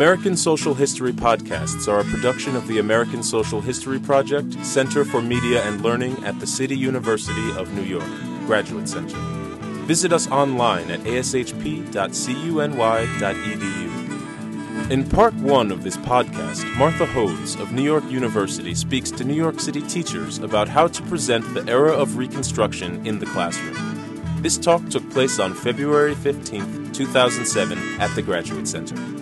American Social History podcasts are a production of the American Social History Project, Center for Media and Learning at the City University of New York, Graduate Center. Visit us online at ashp.cuny.edu. In part one of this podcast, Martha Hodes of New York University speaks to New York City teachers about how to present the era of Reconstruction in the classroom. This talk took place on February 15, 2007, at the Graduate Center.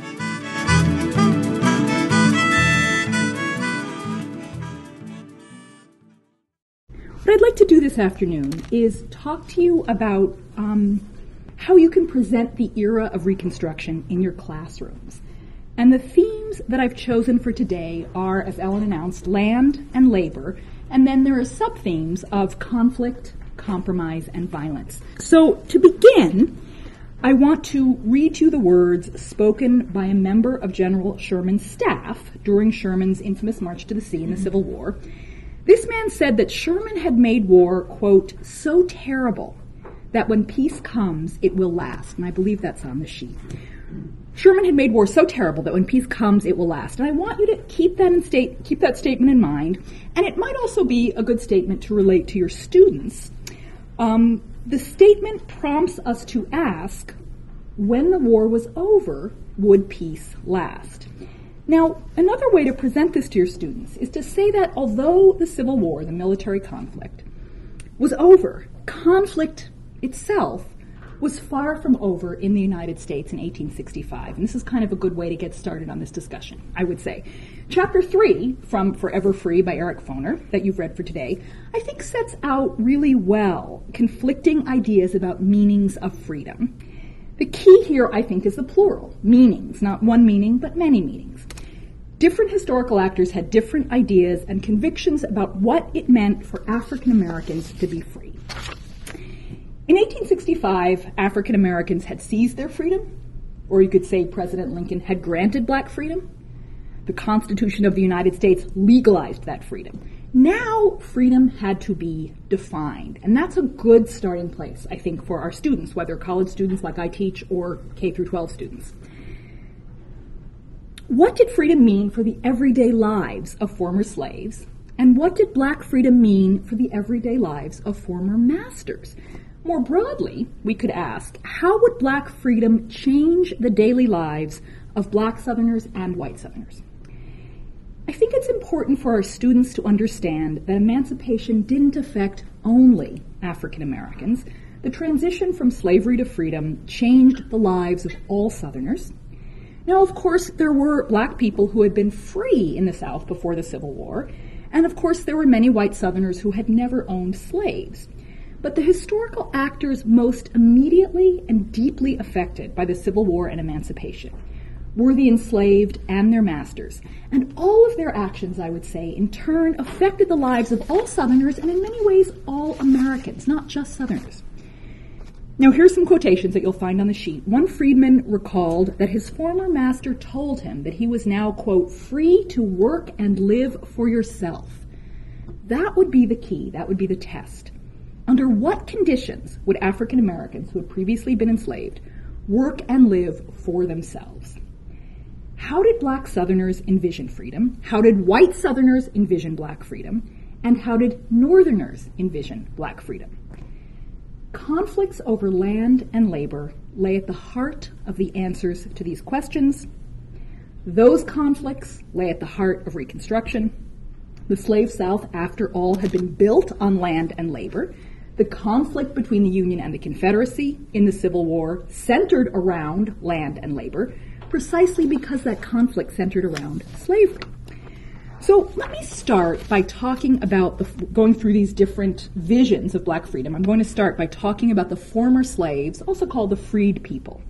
This afternoon is talk to you about um, how you can present the era of Reconstruction in your classrooms. And the themes that I've chosen for today are, as Ellen announced, land and labor, and then there are sub themes of conflict, compromise, and violence. So, to begin, I want to read you the words spoken by a member of General Sherman's staff during Sherman's infamous March to the Sea in the Civil War. This man said that Sherman had made war, quote, so terrible that when peace comes, it will last. And I believe that's on the sheet. Sherman had made war so terrible that when peace comes, it will last. And I want you to keep that, in state, keep that statement in mind. And it might also be a good statement to relate to your students. Um, the statement prompts us to ask when the war was over, would peace last? Now, another way to present this to your students is to say that although the Civil War, the military conflict, was over, conflict itself was far from over in the United States in 1865. And this is kind of a good way to get started on this discussion, I would say. Chapter 3 from Forever Free by Eric Foner, that you've read for today, I think sets out really well conflicting ideas about meanings of freedom. The key here, I think, is the plural meanings, not one meaning, but many meanings. Different historical actors had different ideas and convictions about what it meant for African Americans to be free. In 1865, African Americans had seized their freedom, or you could say President Lincoln had granted black freedom. The Constitution of the United States legalized that freedom. Now, freedom had to be defined, and that's a good starting place, I think, for our students, whether college students like I teach or K through 12 students. What did freedom mean for the everyday lives of former slaves? And what did black freedom mean for the everyday lives of former masters? More broadly, we could ask how would black freedom change the daily lives of black Southerners and white Southerners? I think it's important for our students to understand that emancipation didn't affect only African Americans. The transition from slavery to freedom changed the lives of all Southerners. Now, of course, there were black people who had been free in the South before the Civil War, and of course, there were many white Southerners who had never owned slaves. But the historical actors most immediately and deeply affected by the Civil War and emancipation were the enslaved and their masters. And all of their actions, I would say, in turn affected the lives of all Southerners and in many ways all Americans, not just Southerners. Now, here's some quotations that you'll find on the sheet. One freedman recalled that his former master told him that he was now, quote, free to work and live for yourself. That would be the key, that would be the test. Under what conditions would African Americans who had previously been enslaved work and live for themselves? How did black Southerners envision freedom? How did white Southerners envision black freedom? And how did Northerners envision black freedom? Conflicts over land and labor lay at the heart of the answers to these questions. Those conflicts lay at the heart of Reconstruction. The slave South, after all, had been built on land and labor. The conflict between the Union and the Confederacy in the Civil War centered around land and labor, precisely because that conflict centered around slavery. So let me start by talking about the, going through these different visions of black freedom. I'm going to start by talking about the former slaves, also called the freed people.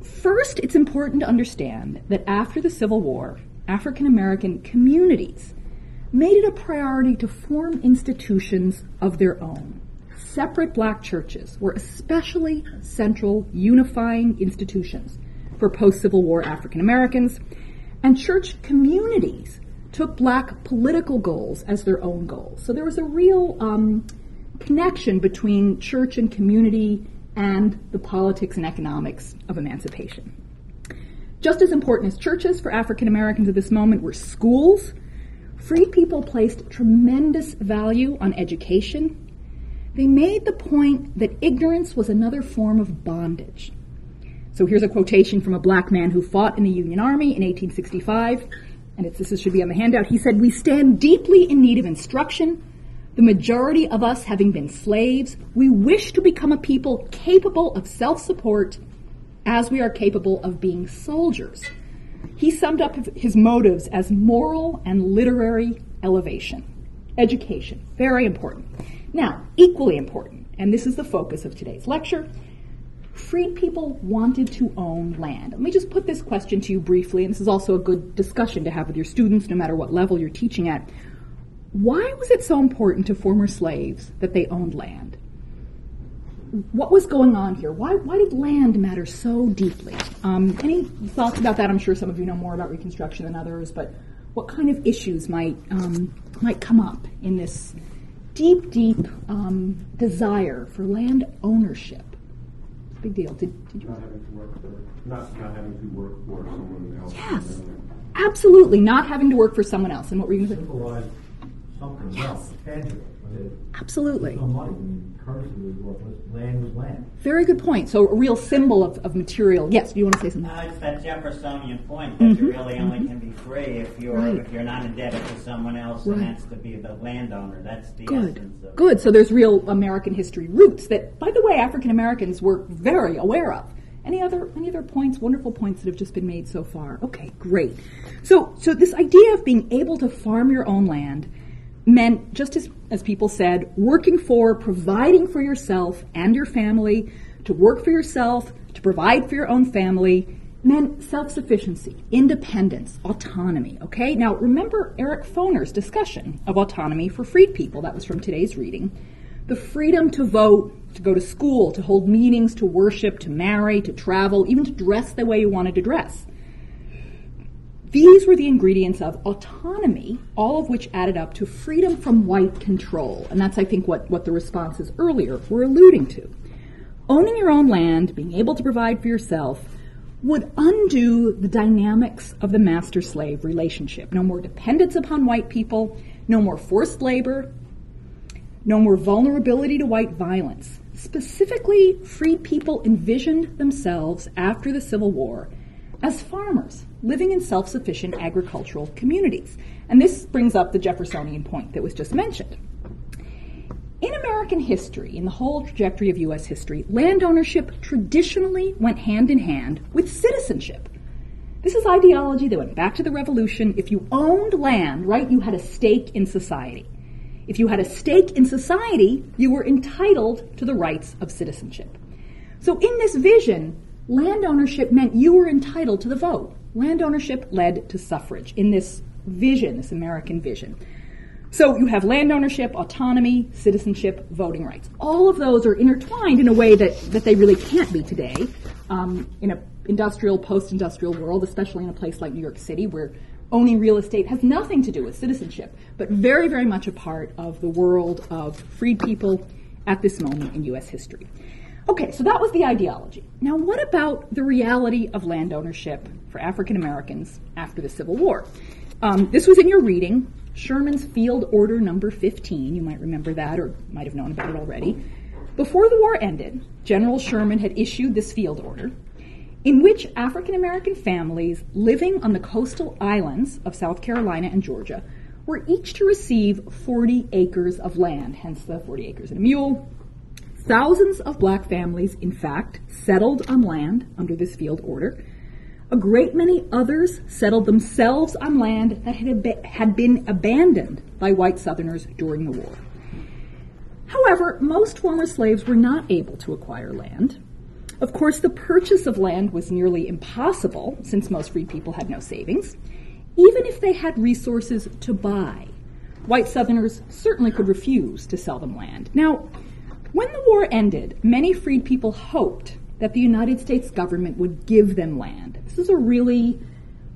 First, it's important to understand that after the Civil War, African American communities made it a priority to form institutions of their own. Separate black churches were especially central unifying institutions for post Civil War African Americans and church communities took black political goals as their own goals. So there was a real um, connection between church and community and the politics and economics of emancipation. Just as important as churches for African Americans at this moment were schools. Free people placed tremendous value on education. They made the point that ignorance was another form of bondage. So here's a quotation from a black man who fought in the Union Army in 1865, and this should be on the handout. He said, We stand deeply in need of instruction. The majority of us having been slaves, we wish to become a people capable of self support as we are capable of being soldiers. He summed up his motives as moral and literary elevation. Education, very important. Now, equally important, and this is the focus of today's lecture, freed people wanted to own land. Let me just put this question to you briefly, and this is also a good discussion to have with your students, no matter what level you're teaching at. Why was it so important to former slaves that they owned land? What was going on here? Why, why did land matter so deeply? Um, any thoughts about that? I'm sure some of you know more about Reconstruction than others, but what kind of issues might um, might come up in this deep, deep um, desire for land ownership? Big deal. Did, did you? Not having to work for, not, not having to work for someone else. Yes, absolutely, not having to work for someone else. And what were you going to say? Symbolize something Yes. else, tangible. Absolutely. No money, currency was worthless, land was land. Very good point. So a real symbol of, of material. Yes, do you want to say something? Uh, it's that Jeffersonian point that you really only can be free if you're Mm-hmm. Right. if you're not indebted to someone else, Right. and that's to be the landowner. That's the Good. essence of Good. So there's real American history roots that, by the way, African Americans were very aware of. Any other any other points? Wonderful points that have just been made so far. Okay, great. So so this idea of being able to farm your own land meant just as as people said, working for, providing for yourself and your family, to work for yourself, to provide for your own family, meant self-sufficiency, independence, autonomy. Okay? Now remember Eric Foner's discussion of autonomy for freed people. That was from today's reading. The freedom to vote, to go to school, to hold meetings, to worship, to marry, to travel, even to dress the way you wanted to dress. These were the ingredients of autonomy, all of which added up to freedom from white control. And that's, I think, what, what the responses earlier were alluding to. Owning your own land, being able to provide for yourself, would undo the dynamics of the master slave relationship. No more dependence upon white people, no more forced labor, no more vulnerability to white violence. Specifically, freed people envisioned themselves after the Civil War as farmers living in self sufficient agricultural communities. And this brings up the Jeffersonian point that was just mentioned. In American history, in the whole trajectory of U.S. history, land ownership traditionally went hand in hand with citizenship. This is ideology that went back to the Revolution. If you owned land, right, you had a stake in society. If you had a stake in society, you were entitled to the rights of citizenship. So, in this vision, land ownership meant you were entitled to the vote. Land ownership led to suffrage in this vision, this American vision. So you have land ownership, autonomy, citizenship, voting rights. All of those are intertwined in a way that, that they really can't be today um, in an industrial, post-industrial world, especially in a place like New York City where owning real estate has nothing to do with citizenship, but very, very much a part of the world of freed people at this moment in U.S. history. Okay, so that was the ideology. Now, what about the reality of land ownership for African Americans after the Civil War? Um, this was in your reading, Sherman's Field Order Number 15. You might remember that or might have known about it already. Before the war ended, General Sherman had issued this field order in which African American families living on the coastal islands of South Carolina and Georgia were each to receive 40 acres of land, hence the 40 acres and a mule. Thousands of black families, in fact, settled on land under this field order. A great many others settled themselves on land that had, ab- had been abandoned by white Southerners during the war. However, most former slaves were not able to acquire land. Of course, the purchase of land was nearly impossible since most free people had no savings, even if they had resources to buy. White Southerners certainly could refuse to sell them land. Now, when the war ended, many freed people hoped that the United States government would give them land. This is a really,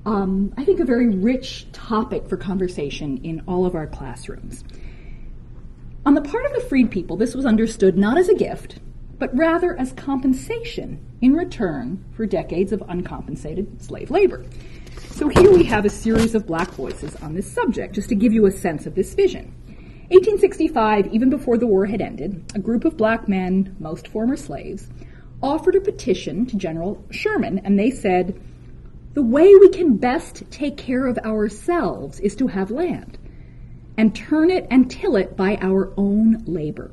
um, I think, a very rich topic for conversation in all of our classrooms. On the part of the freed people, this was understood not as a gift, but rather as compensation in return for decades of uncompensated slave labor. So here we have a series of black voices on this subject, just to give you a sense of this vision. 1865, even before the war had ended, a group of black men, most former slaves, offered a petition to General Sherman, and they said, The way we can best take care of ourselves is to have land and turn it and till it by our own labor.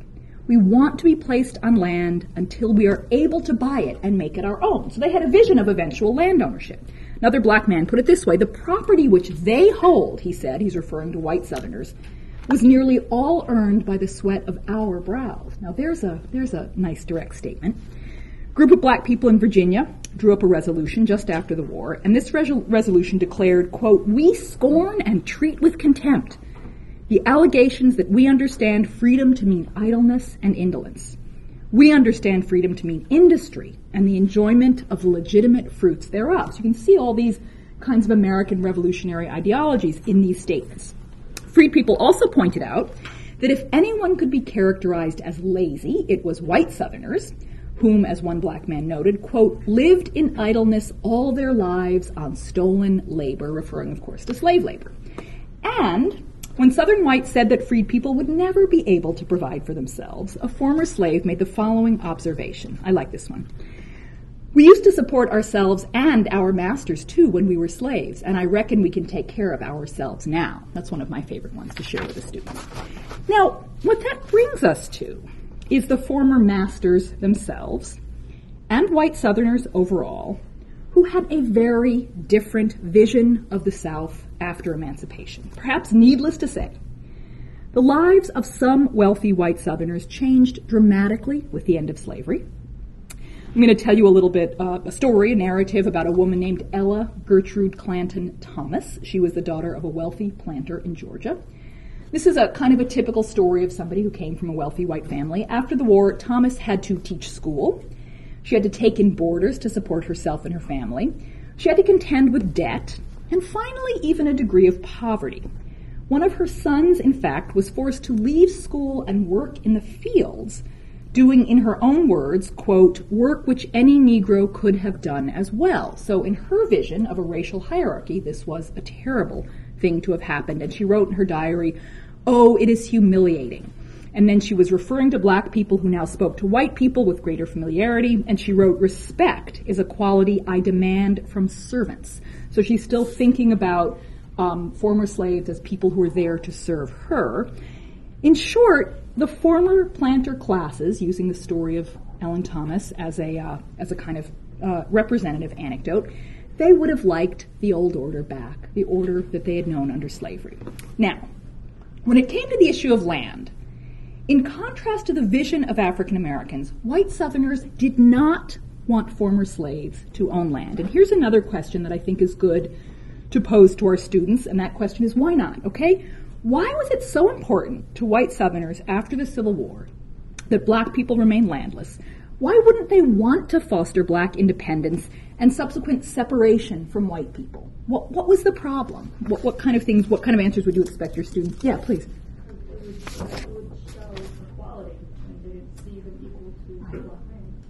We want to be placed on land until we are able to buy it and make it our own. So they had a vision of eventual land ownership. Another black man put it this way the property which they hold, he said, he's referring to white Southerners, was nearly all earned by the sweat of our brows. Now there's a there's a nice direct statement. Group of black people in Virginia drew up a resolution just after the war, and this resolution declared, quote, "We scorn and treat with contempt the allegations that we understand freedom to mean idleness and indolence. We understand freedom to mean industry and the enjoyment of legitimate fruits thereof." So you can see all these kinds of American revolutionary ideologies in these statements. Freed people also pointed out that if anyone could be characterized as lazy, it was white Southerners, whom, as one black man noted, quote, lived in idleness all their lives on stolen labor, referring, of course, to slave labor. And when Southern whites said that freed people would never be able to provide for themselves, a former slave made the following observation. I like this one. We used to support ourselves and our masters too when we were slaves, and I reckon we can take care of ourselves now. That's one of my favorite ones to share with the students. Now, what that brings us to is the former masters themselves and white Southerners overall who had a very different vision of the South after emancipation. Perhaps needless to say, the lives of some wealthy white Southerners changed dramatically with the end of slavery. I'm going to tell you a little bit, uh, a story, a narrative about a woman named Ella Gertrude Clanton Thomas. She was the daughter of a wealthy planter in Georgia. This is a kind of a typical story of somebody who came from a wealthy white family. After the war, Thomas had to teach school. She had to take in boarders to support herself and her family. She had to contend with debt, and finally, even a degree of poverty. One of her sons, in fact, was forced to leave school and work in the fields doing, in her own words, quote, work which any Negro could have done as well. So, in her vision of a racial hierarchy, this was a terrible thing to have happened. And she wrote in her diary, Oh, it is humiliating. And then she was referring to black people who now spoke to white people with greater familiarity. And she wrote, Respect is a quality I demand from servants. So she's still thinking about um, former slaves as people who are there to serve her. In short, the former planter classes, using the story of Ellen Thomas as a, uh, as a kind of uh, representative anecdote, they would have liked the old order back, the order that they had known under slavery. Now, when it came to the issue of land, in contrast to the vision of African Americans, white Southerners did not want former slaves to own land. And here's another question that I think is good to pose to our students, and that question is why not? Okay? Why was it so important to white Southerners after the Civil War that black people remain landless? Why wouldn't they want to foster black independence and subsequent separation from white people? What, what was the problem? What, what kind of things, what kind of answers would you expect your students? Yeah, please.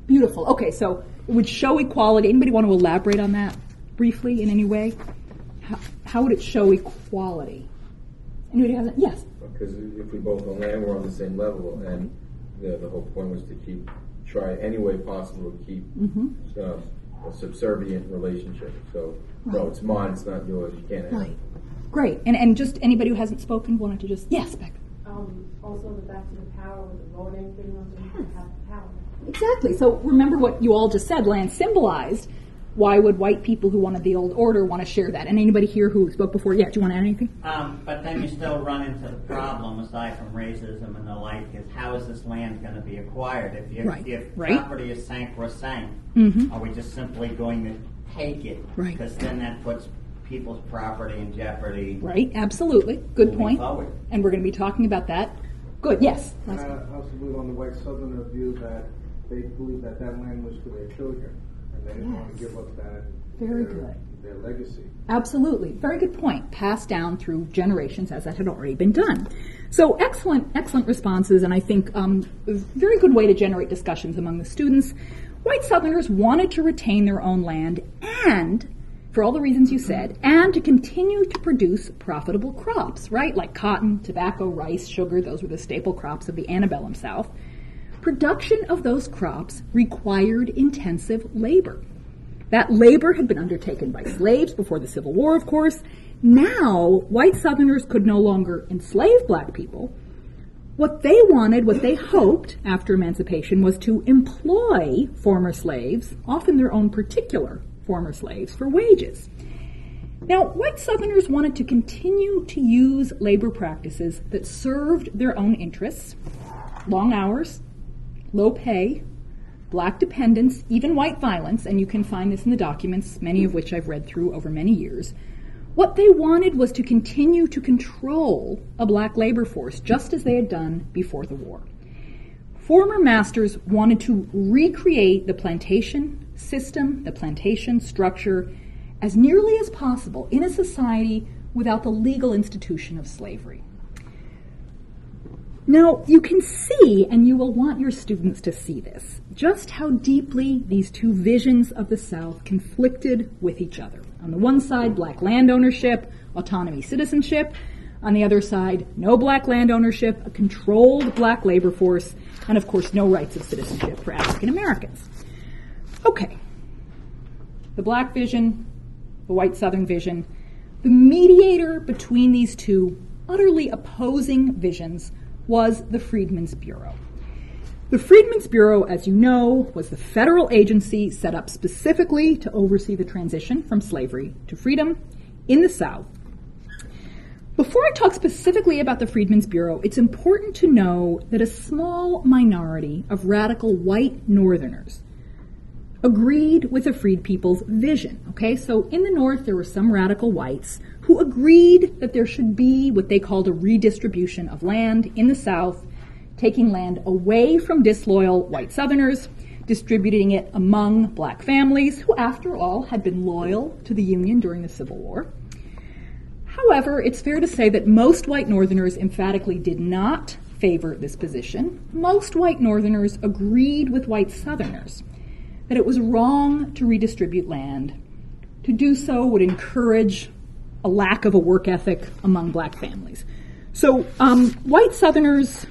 Beautiful. Okay, so it would show equality. Anybody want to elaborate on that briefly in any way? How, how would it show equality? Anybody has it? Yes. Because if we both own land, we're on the same level, and the, the whole point was to keep, try any way possible to keep mm-hmm. uh, a subservient relationship. So, right. no, it's mine, it's not yours. You can't have right. it. Great. And and just anybody who hasn't spoken wanted to just yes, Beck. Um, also, the back to the power with the voting thing, yes. have power. Exactly. So remember what you all just said. Land symbolized why would white people who wanted the old order want to share that? And anybody here who spoke before, yeah, do you want to add anything? Um, but then you still run into the problem, aside from racism and the like, is how is this land going to be acquired? If, you, right. if right. property is sacrosanct, mm-hmm. are we just simply going to take it? Right. Because then that puts people's property in jeopardy. Right, absolutely. Good point. Forward. And we're going to be talking about that. Good, yes. Uh, also, on the white southerner view that they believe that that land was for their children. And they didn't want to give up that. Very their- good. Their legacy. Absolutely. Very good point. Passed down through generations as that had already been done. So excellent, excellent responses, and I think um, a very good way to generate discussions among the students. White Southerners wanted to retain their own land and, for all the reasons you said, and to continue to produce profitable crops, right? Like cotton, tobacco, rice, sugar, those were the staple crops of the antebellum South. Production of those crops required intensive labor. That labor had been undertaken by slaves before the Civil War, of course. Now, white Southerners could no longer enslave black people. What they wanted, what they hoped after emancipation, was to employ former slaves, often their own particular former slaves, for wages. Now, white Southerners wanted to continue to use labor practices that served their own interests long hours, low pay, black dependence, even white violence, and you can find this in the documents, many of which I've read through over many years. What they wanted was to continue to control a black labor force, just as they had done before the war. Former masters wanted to recreate the plantation system, the plantation structure, as nearly as possible in a society without the legal institution of slavery. Now, you can see, and you will want your students to see this, just how deeply these two visions of the South conflicted with each other. On the one side, black land ownership, autonomy, citizenship. On the other side, no black land ownership, a controlled black labor force, and of course, no rights of citizenship for African Americans. Okay. The black vision, the white southern vision, the mediator between these two utterly opposing visions was the Freedmen's Bureau. The Freedmen's Bureau, as you know, was the federal agency set up specifically to oversee the transition from slavery to freedom in the South. Before I talk specifically about the Freedmen's Bureau, it's important to know that a small minority of radical white Northerners agreed with the freed people's vision. Okay, so in the North, there were some radical whites who agreed that there should be what they called a redistribution of land in the South, taking land away from disloyal white Southerners, distributing it among black families who, after all, had been loyal to the Union during the Civil War. However, it's fair to say that most white Northerners emphatically did not favor this position. Most white Northerners agreed with white Southerners that it was wrong to redistribute land. To do so would encourage a lack of a work ethic among black families. So, um, white Southerners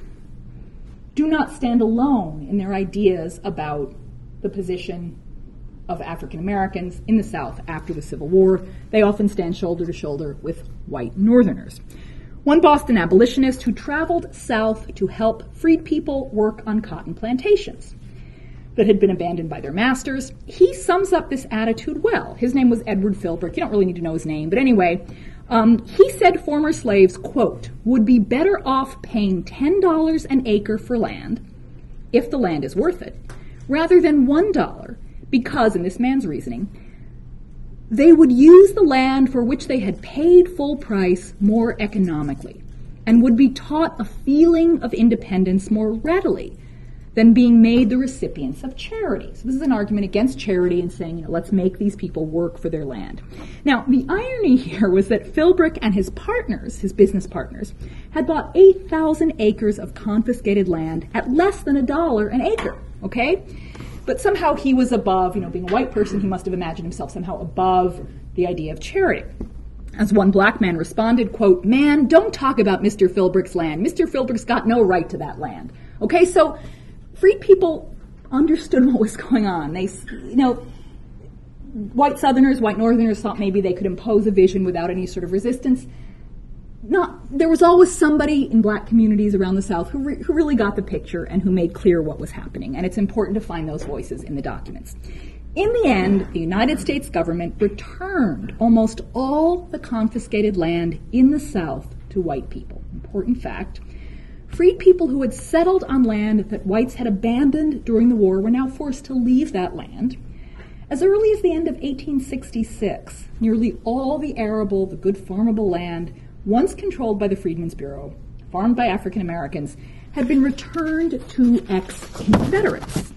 do not stand alone in their ideas about the position of African Americans in the South after the Civil War. They often stand shoulder to shoulder with white Northerners. One Boston abolitionist who traveled south to help freed people work on cotton plantations that had been abandoned by their masters. He sums up this attitude well. His name was Edward Philbrick. You don't really need to know his name, but anyway, um, he said former slaves, quote, would be better off paying $10 an acre for land, if the land is worth it, rather than $1, because, in this man's reasoning, they would use the land for which they had paid full price more economically and would be taught a feeling of independence more readily than being made the recipients of charity. So this is an argument against charity and saying, you know, let's make these people work for their land. Now, the irony here was that Philbrick and his partners, his business partners, had bought 8,000 acres of confiscated land at less than a dollar an acre, okay? But somehow he was above, you know, being a white person, he must have imagined himself somehow above the idea of charity. As one black man responded, quote, man, don't talk about Mr. Philbrick's land. Mr. Philbrick's got no right to that land. Okay, so freed people understood what was going on. They, you know, white Southerners, white Northerners thought maybe they could impose a vision without any sort of resistance. Not, there was always somebody in black communities around the South who, re, who really got the picture and who made clear what was happening. And it's important to find those voices in the documents. In the end, the United States government returned almost all the confiscated land in the South to white people. Important fact. Freed people who had settled on land that whites had abandoned during the war were now forced to leave that land. As early as the end of 1866, nearly all the arable, the good farmable land, once controlled by the Freedmen's Bureau, farmed by African Americans, had been returned to ex Confederates.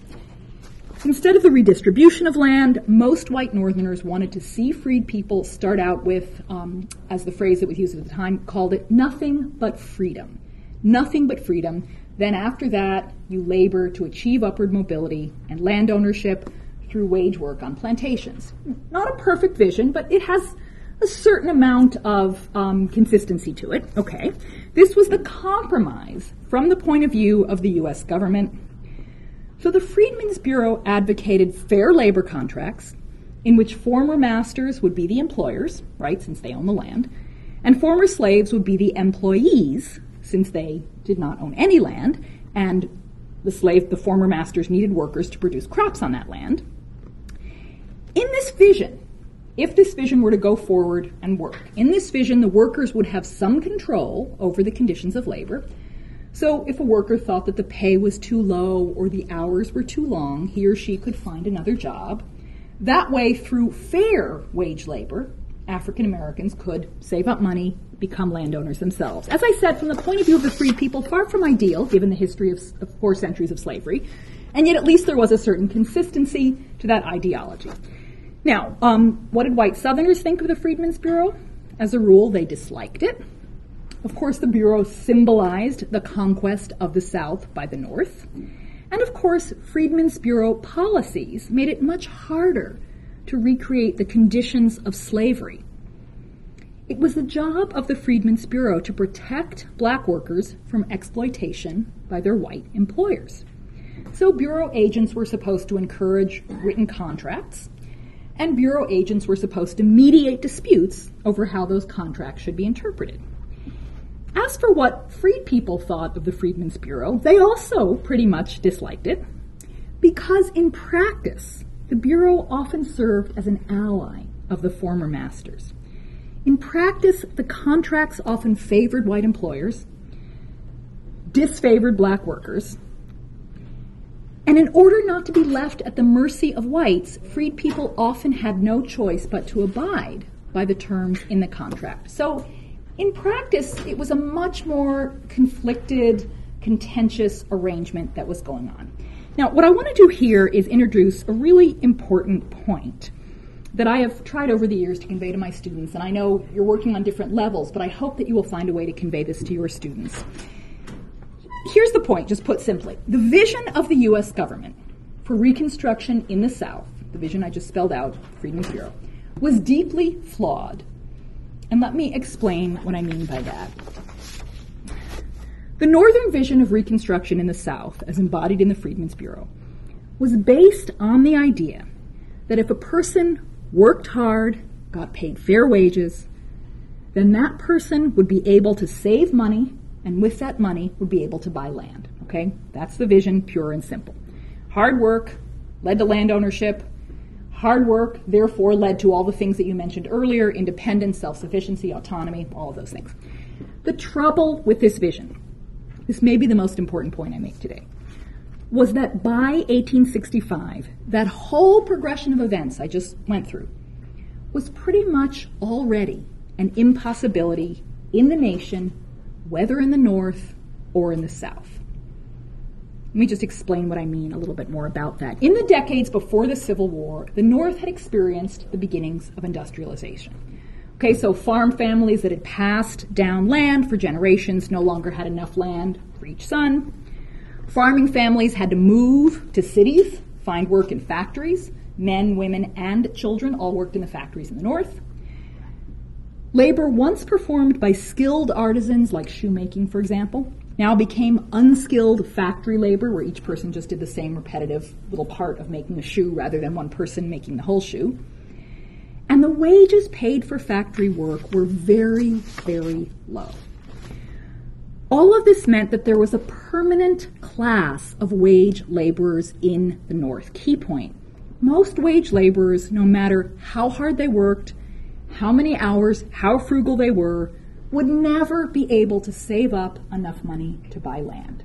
Instead of the redistribution of land, most white Northerners wanted to see freed people start out with, um, as the phrase that was used at the time called it, nothing but freedom. Nothing but freedom. Then after that, you labor to achieve upward mobility and land ownership through wage work on plantations. Not a perfect vision, but it has a certain amount of um, consistency to it. Okay. This was the compromise from the point of view of the U.S. government so the Freedmen's Bureau advocated fair labor contracts in which former masters would be the employers, right, since they own the land, and former slaves would be the employees, since they did not own any land, and the slave, the former masters needed workers to produce crops on that land. In this vision, if this vision were to go forward and work, in this vision, the workers would have some control over the conditions of labor, so if a worker thought that the pay was too low or the hours were too long, he or she could find another job. That way, through fair wage labor, African Americans could save up money, become landowners themselves. As I said, from the point of view of the freed people, far from ideal given the history of, of four centuries of slavery, and yet at least there was a certain consistency to that ideology. Now, um, what did white Southerners think of the Freedmen's Bureau? As a rule, they disliked it. Of course, the Bureau symbolized the conquest of the South by the North. And of course, Freedmen's Bureau policies made it much harder to recreate the conditions of slavery. It was the job of the Freedmen's Bureau to protect black workers from exploitation by their white employers. So, Bureau agents were supposed to encourage written contracts, and Bureau agents were supposed to mediate disputes over how those contracts should be interpreted. As for what freed people thought of the Freedmen's Bureau, they also pretty much disliked it because in practice, the Bureau often served as an ally of the former masters. In practice, the contracts often favored white employers, disfavored black workers, and in order not to be left at the mercy of whites, freed people often had no choice but to abide by the terms in the contract. So in practice, it was a much more conflicted, contentious arrangement that was going on. Now, what I want to do here is introduce a really important point that I have tried over the years to convey to my students, and I know you're working on different levels, but I hope that you will find a way to convey this to your students. Here's the point, just put simply. The vision of the U.S. government for Reconstruction in the South, the vision I just spelled out, Freedmen's Bureau, was deeply flawed and let me explain what I mean by that. The Northern vision of Reconstruction in the South, as embodied in the Freedmen's Bureau, was based on the idea that if a person worked hard, got paid fair wages, then that person would be able to save money, and with that money would be able to buy land. Okay? That's the vision, pure and simple. Hard work led to land ownership, Hard work, therefore, led to all the things that you mentioned earlier independence, self sufficiency, autonomy, all of those things. The trouble with this vision, this may be the most important point I make today, was that by 1865, that whole progression of events I just went through was pretty much already an impossibility in the nation, whether in the North or in the South. Let me just explain what I mean a little bit more about that. In the decades before the Civil War, the North had experienced the beginnings of industrialization. Okay, so farm families that had passed down land for generations no longer had enough land for each son. Farming families had to move to cities, find work in factories. Men, women, and children all worked in the factories in the North. Labor once performed by skilled artisans like shoemaking, for example, now became unskilled factory labor where each person just did the same repetitive little part of making a shoe rather than one person making the whole shoe. And the wages paid for factory work were very, very low. All of this meant that there was a permanent class of wage laborers in the North. Key point most wage laborers, no matter how hard they worked, how many hours, how frugal they were, would never be able to save up enough money to buy land.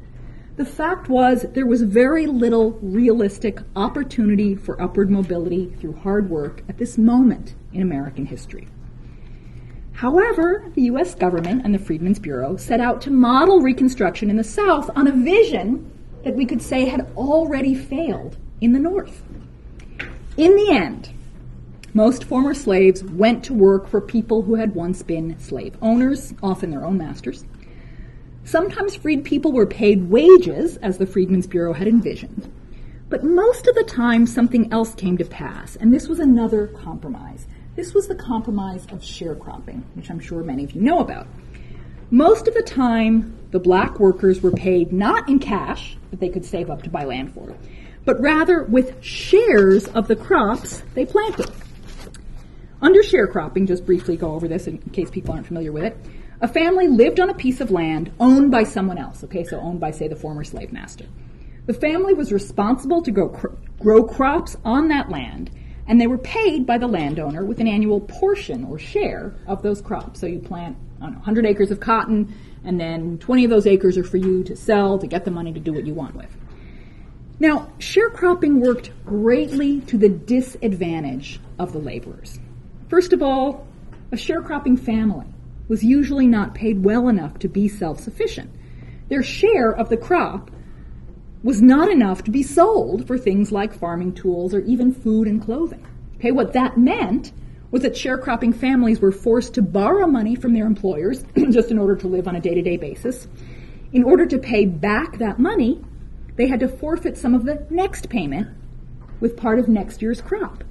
The fact was, there was very little realistic opportunity for upward mobility through hard work at this moment in American history. However, the U.S. government and the Freedmen's Bureau set out to model Reconstruction in the South on a vision that we could say had already failed in the North. In the end, most former slaves went to work for people who had once been slave owners, often their own masters. Sometimes freed people were paid wages, as the Freedmen's Bureau had envisioned. But most of the time, something else came to pass, and this was another compromise. This was the compromise of sharecropping, which I'm sure many of you know about. Most of the time, the black workers were paid not in cash that they could save up to buy land for, but rather with shares of the crops they planted. Under sharecropping, just briefly go over this in case people aren't familiar with it, a family lived on a piece of land owned by someone else, okay, so owned by, say, the former slave master. The family was responsible to grow, grow crops on that land, and they were paid by the landowner with an annual portion or share of those crops. So you plant know, 100 acres of cotton, and then 20 of those acres are for you to sell to get the money to do what you want with. Now, sharecropping worked greatly to the disadvantage of the laborers. First of all, a sharecropping family was usually not paid well enough to be self sufficient. Their share of the crop was not enough to be sold for things like farming tools or even food and clothing. Okay, what that meant was that sharecropping families were forced to borrow money from their employers just in order to live on a day to day basis. In order to pay back that money, they had to forfeit some of the next payment with part of next year's crop.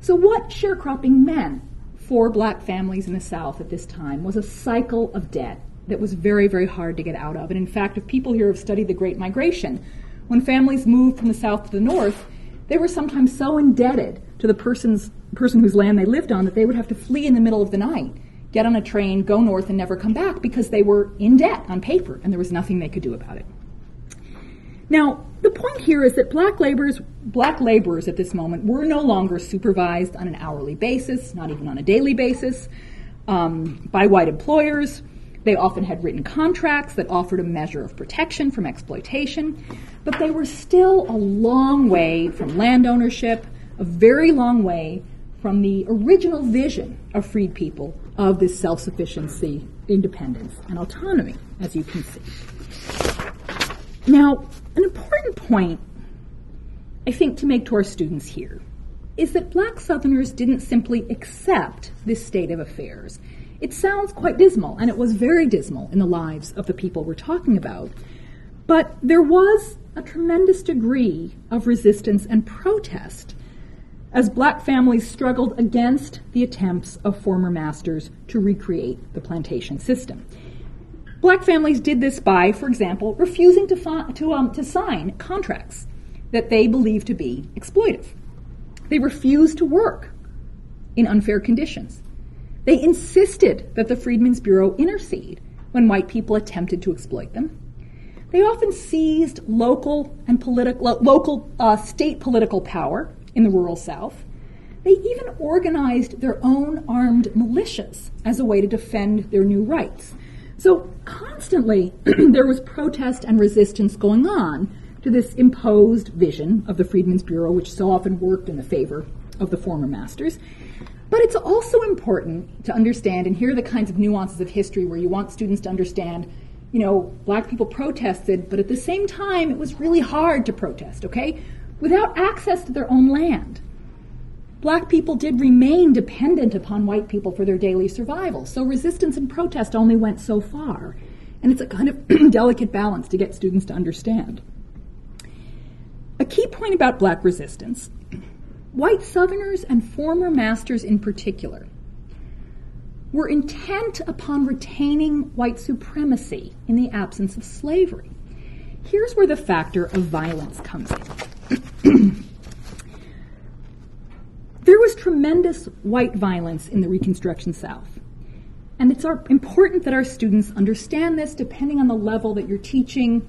So, what sharecropping meant for black families in the South at this time was a cycle of debt that was very, very hard to get out of. And in fact, if people here have studied the Great Migration, when families moved from the South to the North, they were sometimes so indebted to the person's person whose land they lived on that they would have to flee in the middle of the night, get on a train, go north, and never come back because they were in debt on paper and there was nothing they could do about it. Now, the point here is that black laborers, black laborers at this moment were no longer supervised on an hourly basis, not even on a daily basis, um, by white employers. They often had written contracts that offered a measure of protection from exploitation, but they were still a long way from land ownership, a very long way from the original vision of freed people of this self sufficiency, independence, and autonomy, as you can see. Now, an important point, I think, to make to our students here is that black Southerners didn't simply accept this state of affairs. It sounds quite dismal, and it was very dismal in the lives of the people we're talking about. But there was a tremendous degree of resistance and protest as black families struggled against the attempts of former masters to recreate the plantation system. Black families did this by, for example, refusing to, fi- to, um, to sign contracts that they believed to be exploitive. They refused to work in unfair conditions. They insisted that the Freedmen's Bureau intercede when white people attempted to exploit them. They often seized local and political, local uh, state political power in the rural South. They even organized their own armed militias as a way to defend their new rights. So constantly there was protest and resistance going on to this imposed vision of the Freedmen's Bureau, which so often worked in the favor of the former masters. But it's also important to understand, and here are the kinds of nuances of history where you want students to understand, you know, black people protested, but at the same time, it was really hard to protest, okay? Without access to their own land black people did remain dependent upon white people for their daily survival. So resistance and protest only went so far. And it's a kind of delicate balance to get students to understand. A key point about black resistance white Southerners and former masters in particular were intent upon retaining white supremacy in the absence of slavery. Here's where the factor of violence comes in. There was tremendous white violence in the Reconstruction South. And it's our, important that our students understand this. Depending on the level that you're teaching,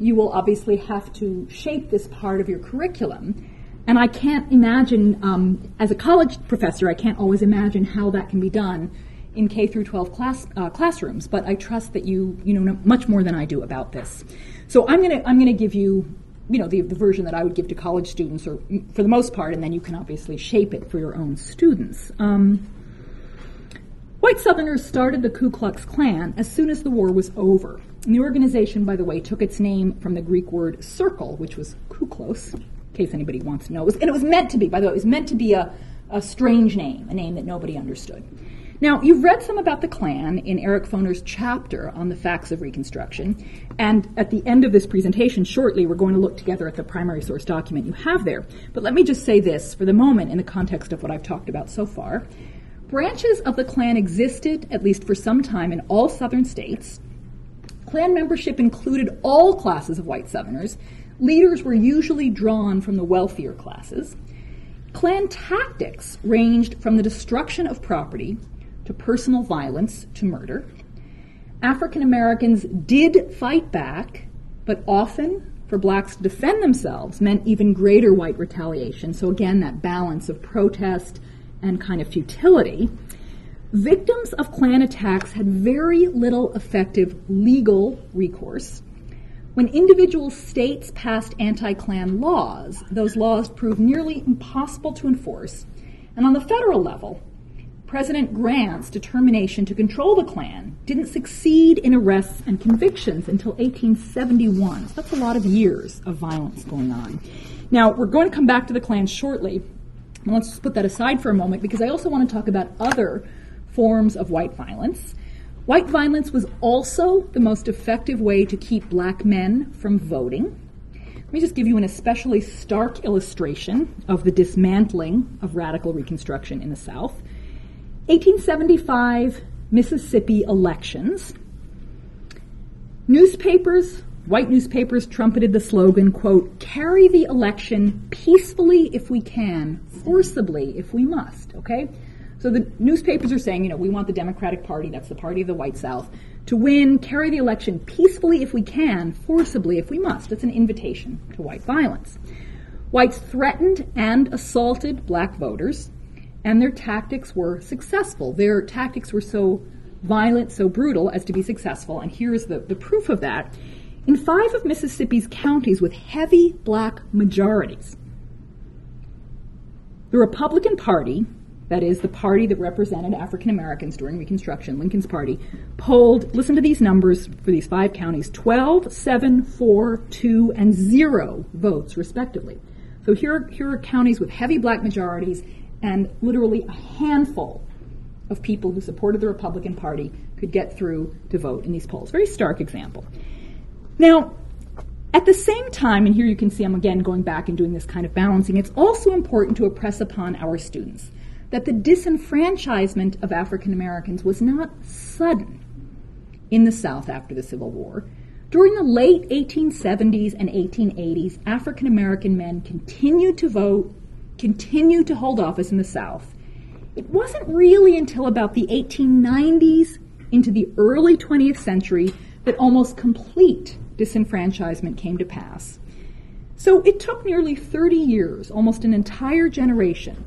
you will obviously have to shape this part of your curriculum. And I can't imagine, um, as a college professor, I can't always imagine how that can be done in K through 12 class, uh, classrooms. But I trust that you, you know much more than I do about this. So I'm gonna I'm gonna give you you know, the, the version that I would give to college students, or for the most part, and then you can obviously shape it for your own students. Um, white Southerners started the Ku Klux Klan as soon as the war was over. And the organization, by the way, took its name from the Greek word circle, which was kuklos, in case anybody wants to know. It was, and it was meant to be, by the way, it was meant to be a, a strange name, a name that nobody understood. Now, you've read some about the Klan in Eric Foner's chapter on the facts of Reconstruction, and at the end of this presentation, shortly, we're going to look together at the primary source document you have there. But let me just say this for the moment in the context of what I've talked about so far. Branches of the Klan existed, at least for some time, in all southern states. Klan membership included all classes of white Southerners. Leaders were usually drawn from the wealthier classes. Klan tactics ranged from the destruction of property to personal violence to murder. African Americans did fight back, but often for blacks to defend themselves meant even greater white retaliation. So, again, that balance of protest and kind of futility. Victims of Klan attacks had very little effective legal recourse. When individual states passed anti Klan laws, those laws proved nearly impossible to enforce. And on the federal level, President Grant's determination to control the Klan didn't succeed in arrests and convictions until 1871. So that's a lot of years of violence going on. Now, we're going to come back to the Klan shortly. let's just put that aside for a moment because I also want to talk about other forms of white violence. White violence was also the most effective way to keep black men from voting. Let me just give you an especially stark illustration of the dismantling of radical Reconstruction in the South. 1875 Mississippi elections. Newspapers, white newspapers trumpeted the slogan, quote, carry the election peacefully if we can, forcibly if we must, okay? So the newspapers are saying, you know, we want the Democratic Party, that's the party of the white South, to win, carry the election peacefully if we can, forcibly if we must. It's an invitation to white violence. Whites threatened and assaulted black voters and their tactics were successful. Their tactics were so violent, so brutal as to be successful, and here's the, the proof of that. In five of Mississippi's counties with heavy black majorities, the Republican Party, that is, the party that represented African Americans during Reconstruction, Lincoln's party, polled, listen to these numbers for these five counties 12, 7, 4, 2, and 0 votes, respectively. So here, here are counties with heavy black majorities and literally a handful of people who supported the Republican Party could get through to vote in these polls. Very stark example. Now, at the same time, and here you can see I'm again going back and doing this kind of balancing, it's also important to impress upon our students that the disenfranchisement of African Americans was not sudden in the South after the Civil War. During the late 1870s and 1880s, African American men continued to vote continued to hold office in the South. It wasn't really until about the 1890s into the early 20th century that almost complete disenfranchisement came to pass. So it took nearly 30 years, almost an entire generation,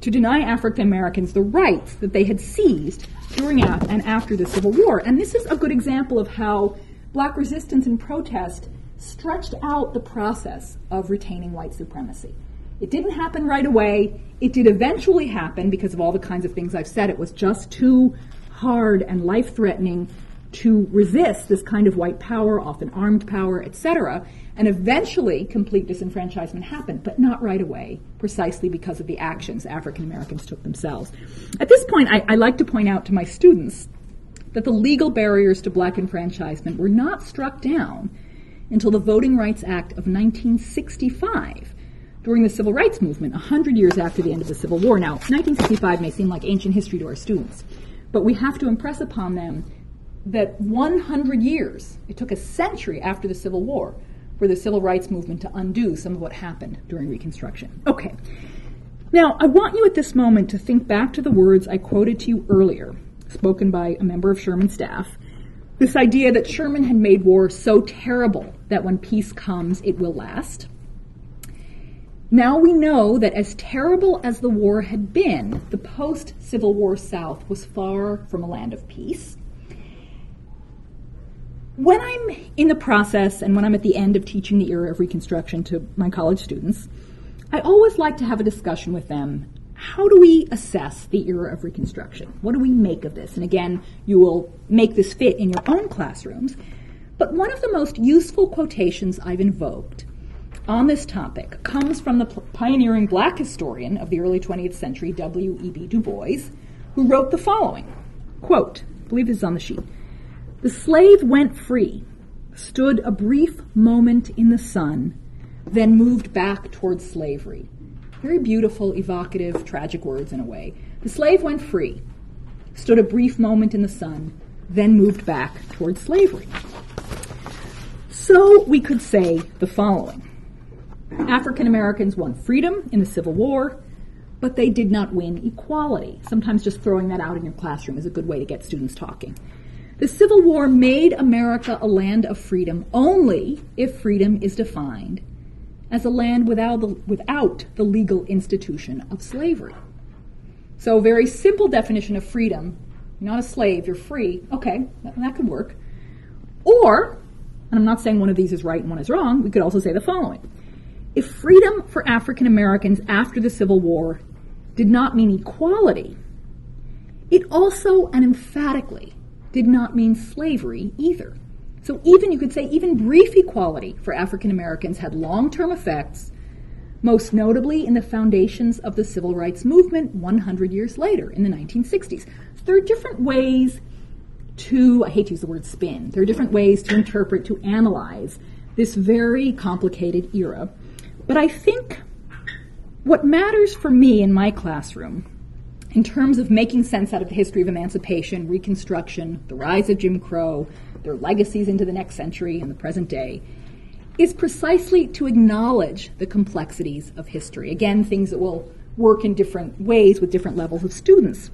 to deny African Americans the rights that they had seized during and after the Civil War. And this is a good example of how black resistance and protest stretched out the process of retaining white supremacy. It didn't happen right away. It did eventually happen because of all the kinds of things I've said. It was just too hard and life threatening to resist this kind of white power, often armed power, etc. And eventually, complete disenfranchisement happened, but not right away, precisely because of the actions African Americans took themselves. At this point, I, I like to point out to my students that the legal barriers to black enfranchisement were not struck down until the Voting Rights Act of 1965 during the civil rights movement, 100 years after the end of the Civil War. Now, 1965 may seem like ancient history to our students, but we have to impress upon them that 100 years, it took a century after the Civil War for the civil rights movement to undo some of what happened during Reconstruction. Okay. Now, I want you at this moment to think back to the words I quoted to you earlier, spoken by a member of Sherman's staff. This idea that Sherman had made war so terrible that when peace comes, it will last. Now we know that as terrible as the war had been, the post Civil War South was far from a land of peace. When I'm in the process and when I'm at the end of teaching the era of Reconstruction to my college students, I always like to have a discussion with them. How do we assess the era of Reconstruction? What do we make of this? And again, you will make this fit in your own classrooms. But one of the most useful quotations I've invoked on this topic comes from the pioneering black historian of the early 20th century, W.E.B. Du Bois, who wrote the following quote, I believe this is on the sheet. The slave went free, stood a brief moment in the sun, then moved back towards slavery. Very beautiful, evocative, tragic words in a way. The slave went free, stood a brief moment in the sun, then moved back towards slavery. So we could say the following African Americans won freedom in the Civil War, but they did not win equality. Sometimes just throwing that out in your classroom is a good way to get students talking. The Civil War made America a land of freedom only if freedom is defined as a land without the, without the legal institution of slavery. So, a very simple definition of freedom you're not a slave, you're free. Okay, that, that could work. Or, and I'm not saying one of these is right and one is wrong, we could also say the following. If freedom for African Americans after the Civil War did not mean equality, it also and emphatically did not mean slavery either. So even you could say even brief equality for African Americans had long-term effects, most notably in the foundations of the civil rights movement 100 years later in the 1960s. So there are different ways to I hate to use the word spin. There are different ways to interpret to analyze this very complicated era. But I think what matters for me in my classroom in terms of making sense out of the history of emancipation, Reconstruction, the rise of Jim Crow, their legacies into the next century and the present day, is precisely to acknowledge the complexities of history. Again, things that will work in different ways with different levels of students.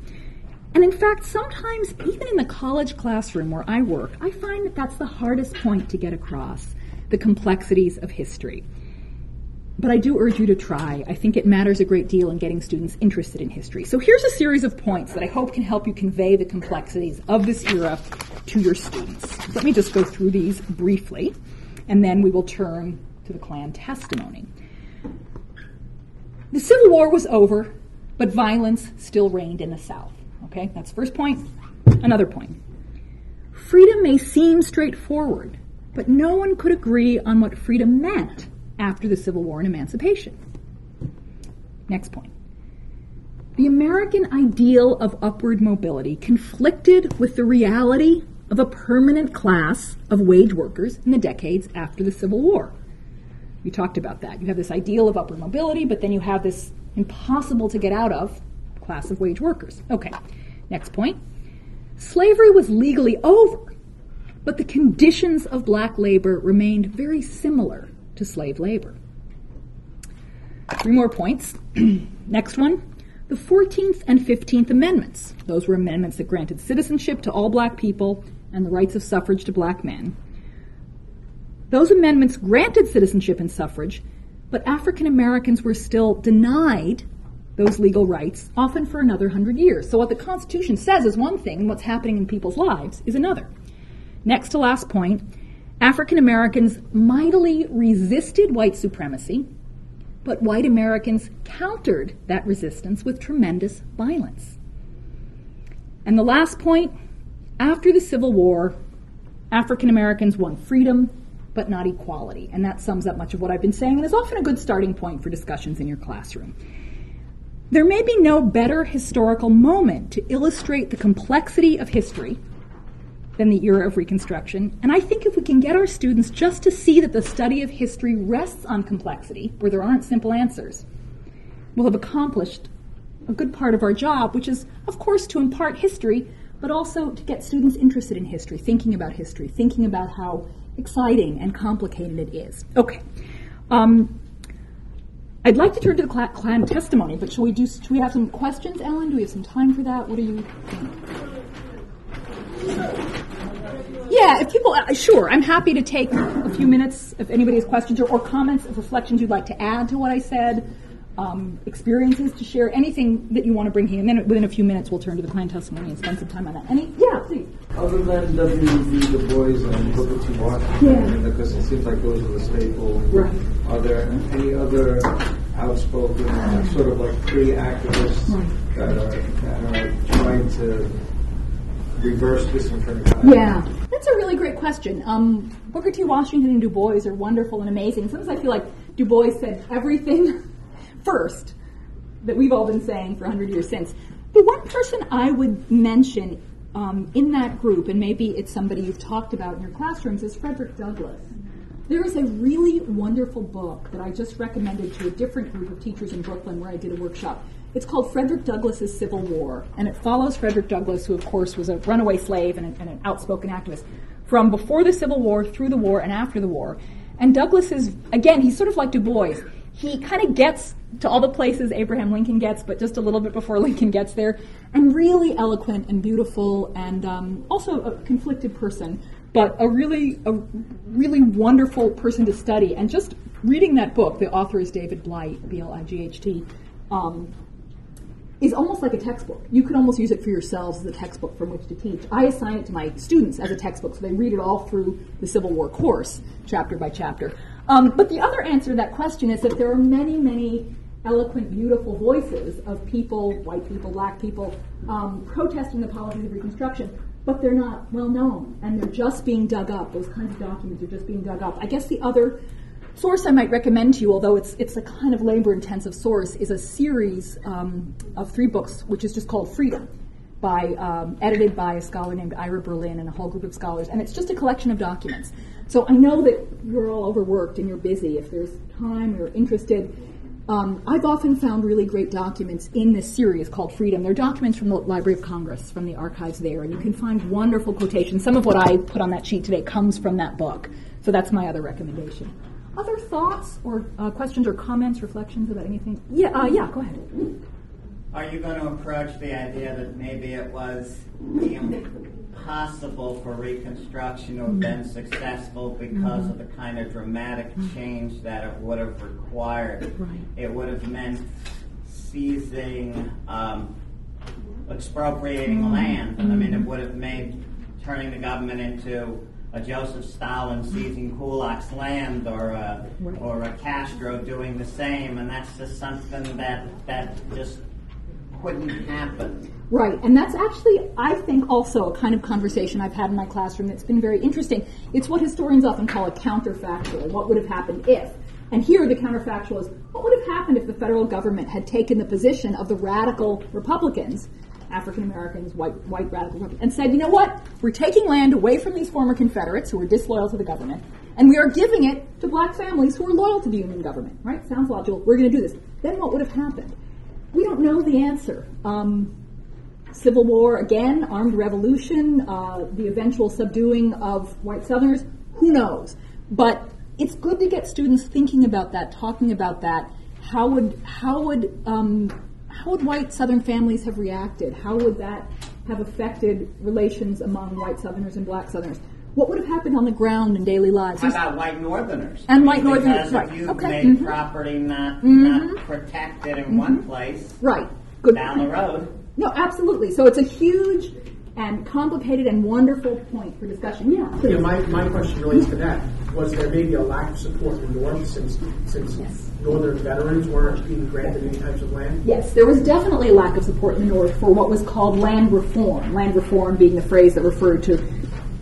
And in fact, sometimes, even in the college classroom where I work, I find that that's the hardest point to get across the complexities of history. But I do urge you to try. I think it matters a great deal in getting students interested in history. So here's a series of points that I hope can help you convey the complexities of this era to your students. Let me just go through these briefly, and then we will turn to the Klan testimony. The Civil War was over, but violence still reigned in the South. Okay, that's first point. Another point. Freedom may seem straightforward, but no one could agree on what freedom meant after the Civil War and emancipation. Next point. The American ideal of upward mobility conflicted with the reality of a permanent class of wage workers in the decades after the Civil War. We talked about that. You have this ideal of upward mobility, but then you have this impossible to get out of class of wage workers. Okay, next point. Slavery was legally over, but the conditions of black labor remained very similar to slave labor. Three more points. Next one. The 14th and 15th Amendments. Those were amendments that granted citizenship to all black people and the rights of suffrage to black men. Those amendments granted citizenship and suffrage, but African Americans were still denied those legal rights, often for another hundred years. So, what the Constitution says is one thing, and what's happening in people's lives is another. Next to last point African Americans mightily resisted white supremacy, but white Americans countered that resistance with tremendous violence. And the last point after the Civil War, African Americans won freedom, but not equality. And that sums up much of what I've been saying and is often a good starting point for discussions in your classroom. There may be no better historical moment to illustrate the complexity of history than the era of Reconstruction. And I think if we can get our students just to see that the study of history rests on complexity, where there aren't simple answers, we'll have accomplished a good part of our job, which is, of course, to impart history, but also to get students interested in history, thinking about history, thinking about how exciting and complicated it is. Okay. Um, I'd like to turn to the Klan testimony, but should we do? Should we have some questions, Ellen? Do we have some time for that? What do you think? Yeah, if people, uh, sure, I'm happy to take a few minutes if anybody has questions or, or comments, of reflections you'd like to add to what I said, um, experiences to share, anything that you want to bring here. And then within a few minutes, we'll turn to the Klan testimony and spend some time on that. Any? Yeah, please. Other than W.E.B. Du Bois and Booker T. Washington, Yeah. because it seems like those are the staple. Right. Are there any other outspoken, sort of like free activists Right. that are that are trying to reverse this in front disenfranchisement? Yeah, that's a really great question. Um, Booker T. Washington and Du Bois are wonderful and amazing. Sometimes I feel like Du Bois said everything first that we've all been saying for 100 years since. The one person I would mention um, in that group, and maybe it's somebody you've talked about in your classrooms, is Frederick Douglass. There is a really wonderful book that I just recommended to a different group of teachers in Brooklyn where I did a workshop. It's called Frederick Douglass's Civil War, and it follows Frederick Douglass, who, of course, was a runaway slave and, a, and an outspoken activist, from before the Civil War, through the war, and after the war. And Douglass is, again, he's sort of like Du Bois. He kind of gets to all the places Abraham Lincoln gets, but just a little bit before Lincoln gets there, and really eloquent and beautiful, and um, also a conflicted person, but a really, a really wonderful person to study. And just reading that book, the author is David Blight, B L I G H T. Um, is almost like a textbook. You could almost use it for yourselves as a textbook from which to teach. I assign it to my students as a textbook, so they read it all through the Civil War course, chapter by chapter. Um, but the other answer to that question is that there are many, many eloquent, beautiful voices of people, white people, black people, um, protesting the policies of Reconstruction, but they're not well known, and they're just being dug up. Those kinds of documents are just being dug up. I guess the other source I might recommend to you, although it's it's a kind of labor-intensive source, is a series um, of three books, which is just called Freedom, by um, edited by a scholar named Ira Berlin and a whole group of scholars, and it's just a collection of documents. So I know that you're all overworked and you're busy. If there's time, you're interested. Um, I've often found really great documents in this series called Freedom. They're documents from the Library of Congress, from the archives there, and you can find wonderful quotations. Some of what I put on that sheet today comes from that book. So that's my other recommendation. Other thoughts or uh, questions or comments, reflections about anything? Yeah, uh, yeah, go ahead. Are you going to approach the idea that maybe it was impossible for Reconstruction to have been successful because of the kind of dramatic change that it would have required? Right. It would have meant seizing, um, expropriating land. I mean, it would have made turning the government into a Joseph Stalin seizing Kulak's land or a, or a Castro doing the same, and that's just something that, that just couldn't happen. Right, and that's actually, I think, also a kind of conversation I've had in my classroom that's been very interesting. It's what historians often call a counterfactual. What would have happened if? And here the counterfactual is what would have happened if the federal government had taken the position of the radical Republicans, African Americans, white, white radical Republicans, and said, you know what? We're taking land away from these former Confederates who were disloyal to the government, and we are giving it to black families who are loyal to the Union government, right? Sounds logical. We're going to do this. Then what would have happened? We don't know the answer. Um, Civil War again, armed revolution, uh, the eventual subduing of white Southerners, who knows? But it's good to get students thinking about that, talking about that. How would how would um, how would white Southern families have reacted? How would that have affected relations among white Southerners and black Southerners? What would have happened on the ground in daily lives? How about white Northerners? And white Northerners, because right, if you okay, made mhm. property not Mhm. not protected in one place, right, good down the road. No, absolutely. So it's a huge and complicated and wonderful point for discussion. Yeah. please. Yeah, my, my question relates to that. Was there maybe a lack of support in the North since, since Yes. Northern veterans weren't being granted any types of land? Yes, there was definitely a lack of support in the North for what was called land reform. Land reform being the phrase that referred to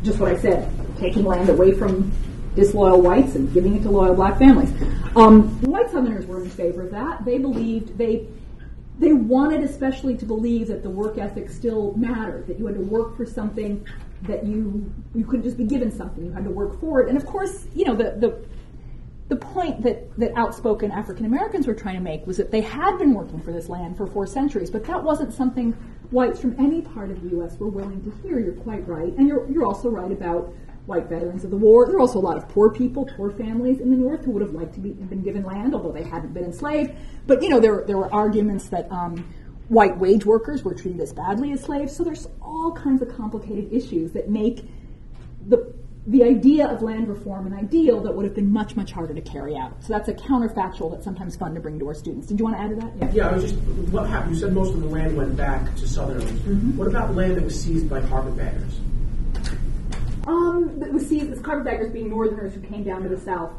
just what I said, taking land away from disloyal whites and giving it to loyal black families. Um, white Southerners were in favor of that. They believed they they wanted especially to believe that the work ethic still mattered, that you had to work for something that you you couldn't just be given something, you had to work for it. And of course, you know, the the the point that, that outspoken African Americans were trying to make was that they had been working for this land for four centuries, but that wasn't something whites from any part of the U.S. were willing to hear. You're quite right. And you're, you're also right about white veterans of the war. There are also a lot of poor people, poor families in the North who would have liked to be been given land, although they hadn't been enslaved. But, you know, there, there were arguments that um, white wage workers were treated as badly as slaves. So there's all kinds of complicated issues that make the the idea of land reform an ideal that would have been much, much harder to carry out. So that's a counterfactual that's sometimes fun to bring to our students. Did you want to add to that? Yeah, I was just, what happened? You said most of the land went back to Southerners. Mm-hmm. What about land that was seized by carpetbaggers? Um, that was carpetbaggers being northerners who came down to the south.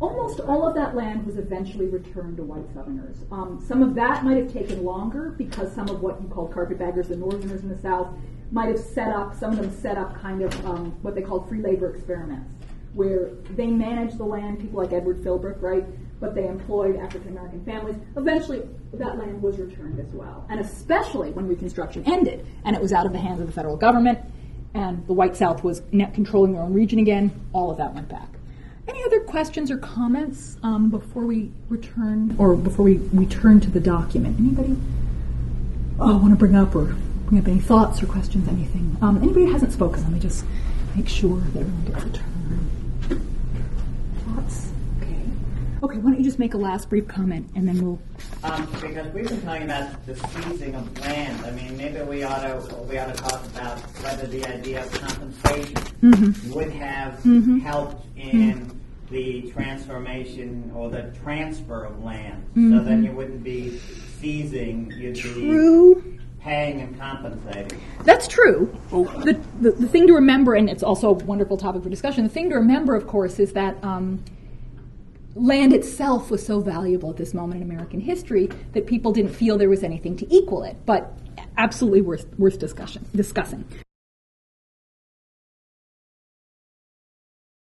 Almost all of that land was eventually returned to white southerners. Um, some of that might have taken longer because some of what you called carpetbaggers, the northerners in the south, might have set up, some of them set up kind of um, what they called free labor experiments, where they managed the land, people like Edward Philbrick, right? But they employed African American families. Eventually, that land was returned as well. And especially when Reconstruction ended and it was out of the hands of the federal government and the white South was net controlling their own region again, all of that went back. Any other questions or comments um, before we return, or before we return to the document? Anybody uh, want to bring up or bring up any thoughts or questions, anything? Um, anybody hasn't spoken, let me just make sure that everyone gets a turn. Thoughts? Okay. Okay, why don't you just make a last brief comment and then we'll. Um, because we've been talking about the seizing of land. I mean, maybe we ought to we ought to talk about whether the idea of compensation would have helped in the transformation or the transfer of land. So then you wouldn't be seizing, you'd True. be paying and compensating. That's true. The, the, the thing to remember, and it's also a wonderful topic for discussion, the thing to remember, of course, is that um, land itself was so valuable at this moment in American history that people didn't feel there was anything to equal it. But absolutely worth, worth discussion, discussing.